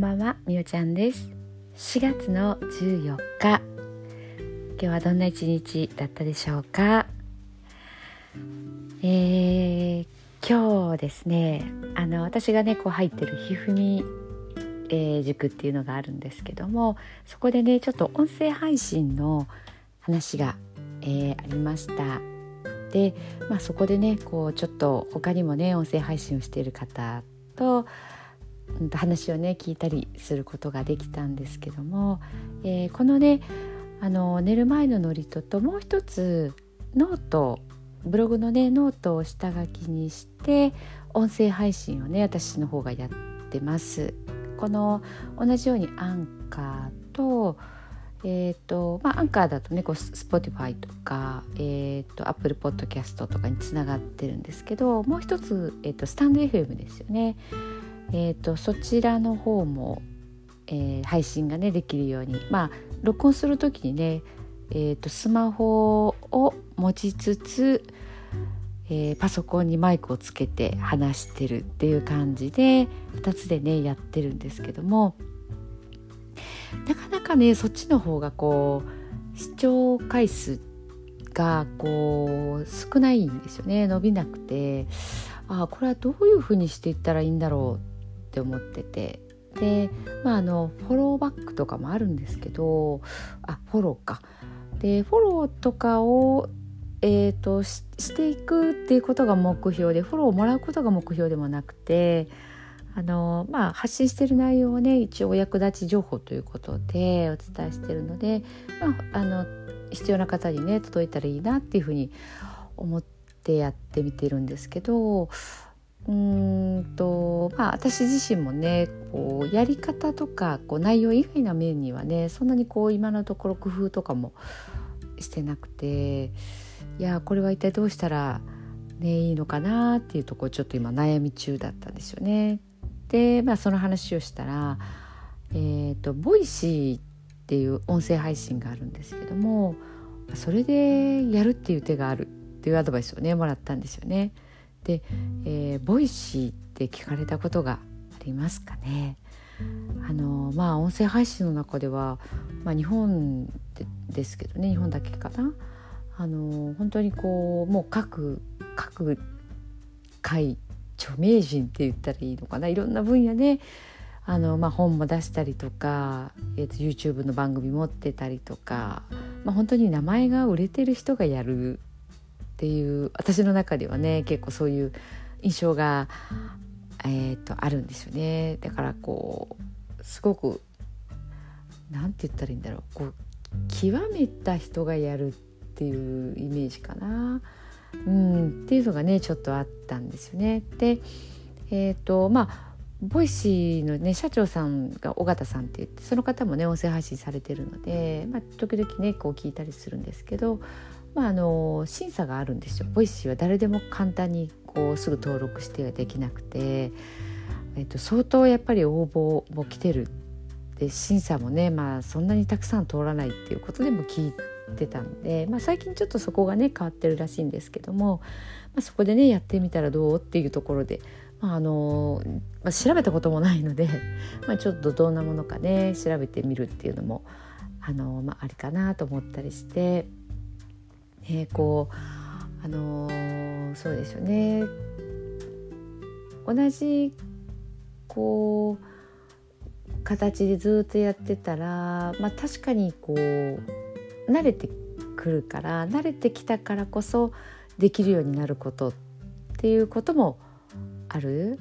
んばんはみおちゃんです。4月の14日。今日はどんな一日だったでしょうか？えー、今日ですねあの私がねこう入ってるひふみ、えー、塾っていうのがあるんですけどもそこでねちょっと音声配信の話が、えー、ありました。で、まあ、そこでねこうちょっと他にもね音声配信をしている方と話をね聞いたりすることができたんですけども、えー、このねあの寝る前の祝詞ともう一つノートブログのねノートを下書きにして音声配信をね私の方がやってます。この同じようにアンカーとえーとまあ、アンカーだとねこう Spotify とか、えーと、Apple Podcast とかにつながってるんですけどもう一つ、えーと、 stand.fm ですよね、えーと、そちらの方も、えー、配信がねできるようにまあ録音する時にね、えー、とスマホを持ちつつ、えー、パソコンにマイクをつけて話してるっていう感じで2つでねやってるんですけどもなかなかねそっちの方がこう視聴回数がこう少ないんですよね。伸びなくてああこれはどういうふうにしていったらいいんだろうって思ってて。でまああのフォローバックとかもあるんですけどあフォローか。でフォローとかをえーと、ししていくっていうことが目標でフォローをもらうことが目標でもなくてあのまあ、発信してる内容をね一応お役立ち情報ということでお伝えしてるので、まあ、あの必要な方にね届いたらいいなっていうふうに思ってやってみてるんですけどうんとまあ私自身もねこうやり方とかこう内容以外の面にはねそんなにこう今のところ工夫とかもしてなくていやこれは一体どうしたらねいいのかなっていうところちょっと今悩み中だったんですよね。で、まあ、その話をしたら、えーと、 Voicy っていう音声配信があるんですけどもそれでやるっていう手があるっていうアドバイスをねもらったんですよね。で、えー、 Voicy って聞かれたことがありますかね。あのまあ音声配信の中では、まあ、日本でですけどね日本だけかな。あの本当にこうもう各各界著名人って言ったらいいのかな。いろんな分野であの、まあ、本も出したりとか、えーと、YouTube の番組持ってたりとか、まあ、本当に名前が売れてる人がやるっていう私の中ではね結構そういう印象が、えーと、あるんですよね。だからこうすごくなんて言ったらいいんだろうこう極めた人がやるっていうイメージかな。うん、っていうのがねちょっとあったんですよね。でえっ、ー、とまあ Voicy のね社長さんが緒方さんって言ってその方もね音声配信されてるので、まあ、時々ねこう聞いたりするんですけど、まあ、あの審査があるんですよ。 Voicy は誰でも簡単にこうすぐ登録してはできなくて、えっと、相当やっぱり応募も来てる。で審査もね、まあ、そんなにたくさん通らないっていうことでも聞いてたんで、まあ、最近ちょっとそこがね変わってるらしいんですけども、まあ、そこでねやってみたらどうっていうところで、まああのまあ、調べたこともないので、まあ、ちょっとどんなものかね調べてみるっていうのもあの、まあ、ありかなと思ったりして、ね、こうあのそうですよね同じこう形でずっとやってたら、まあ、確かにこう慣れてくるから慣れてきたからこそできるようになることっていうこともある。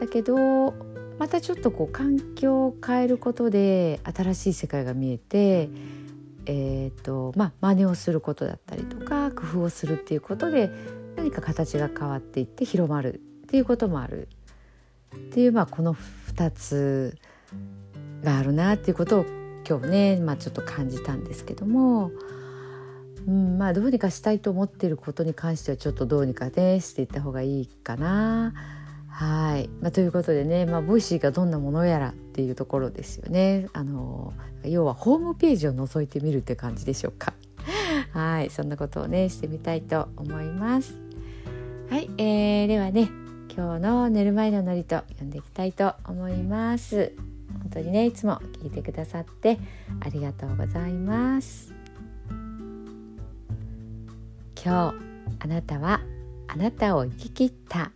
だけどまたちょっとこう環境を変えることで新しい世界が見えて、えーとまあ、真似をすることだったりとか工夫をするっていうことで何か形が変わっていって広まるっていうこともあるっていう、まあ、この2つがあるなっていうことを今日ね、まあ、ちょっと感じたんですけども、うんまあ、どうにかしたいと思っていることに関してはちょっとどうにかねしていった方がいいかな。はい、まあ、ということでね、まあ、 Voicy がどんなものやらっていうところですよね。あの要はホームページを覗いてみるって感じでしょうか。はい、そんなことをねしてみたいと思います。はい、えー、ではね今日の寝る前の祝詞読んでいきたいと思います。本当にねいつも聞いてくださってありがとうございます今日あなたはあなたを生き切った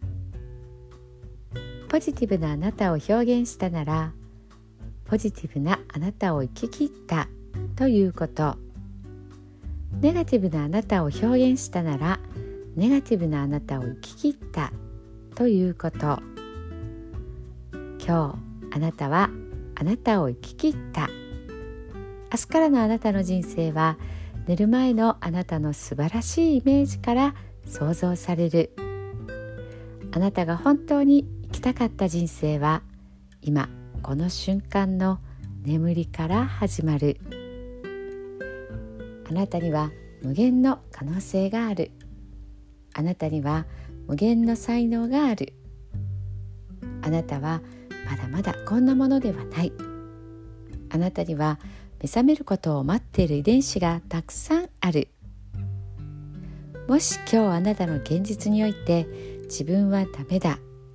ポジティブなあなたを表現したならポジティブなあなたを生き切ったということ。ネガティブなあなたを表現したならネガティブなあなたを生き切ったということ。今日あなたはあなたを生き切った。明日からのあなたの人生は寝る前のあなたの素晴らしいイメージから想像される。あなたが本当にきたかった人生は今この瞬間の眠りから始まる。あなたには無限の可能性がある。あなたには無限の才能がある。あなたはまだまだこんなものではない。あなたには目覚めることを待っている遺伝子がたくさんある。もし今日あなたの現実において自分はダメだ。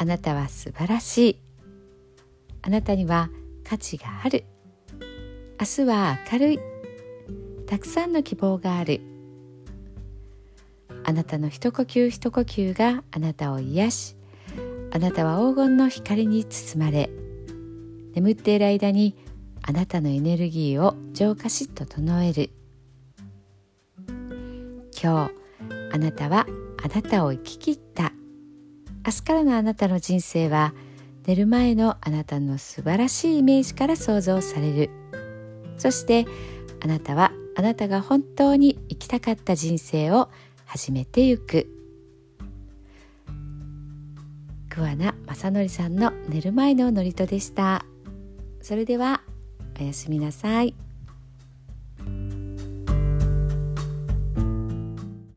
あなたは素晴らしい。あなたには価値がある。明日は明るい。たくさんの希望がある。あなたの一呼吸一呼吸があなたを癒し。あなたは黄金の光に包まれ。眠っている間にあなたのエネルギーを浄化し整える。今日あなたはあなたを生き切った。明日からのあなたの人生は寝る前のあなたの素晴らしいイメージから想像される。そしてあなたはあなたが本当に生きたかった人生を始めてゆく。桑名正則さんの寝る前の祝詞でした。それではおやすみなさい。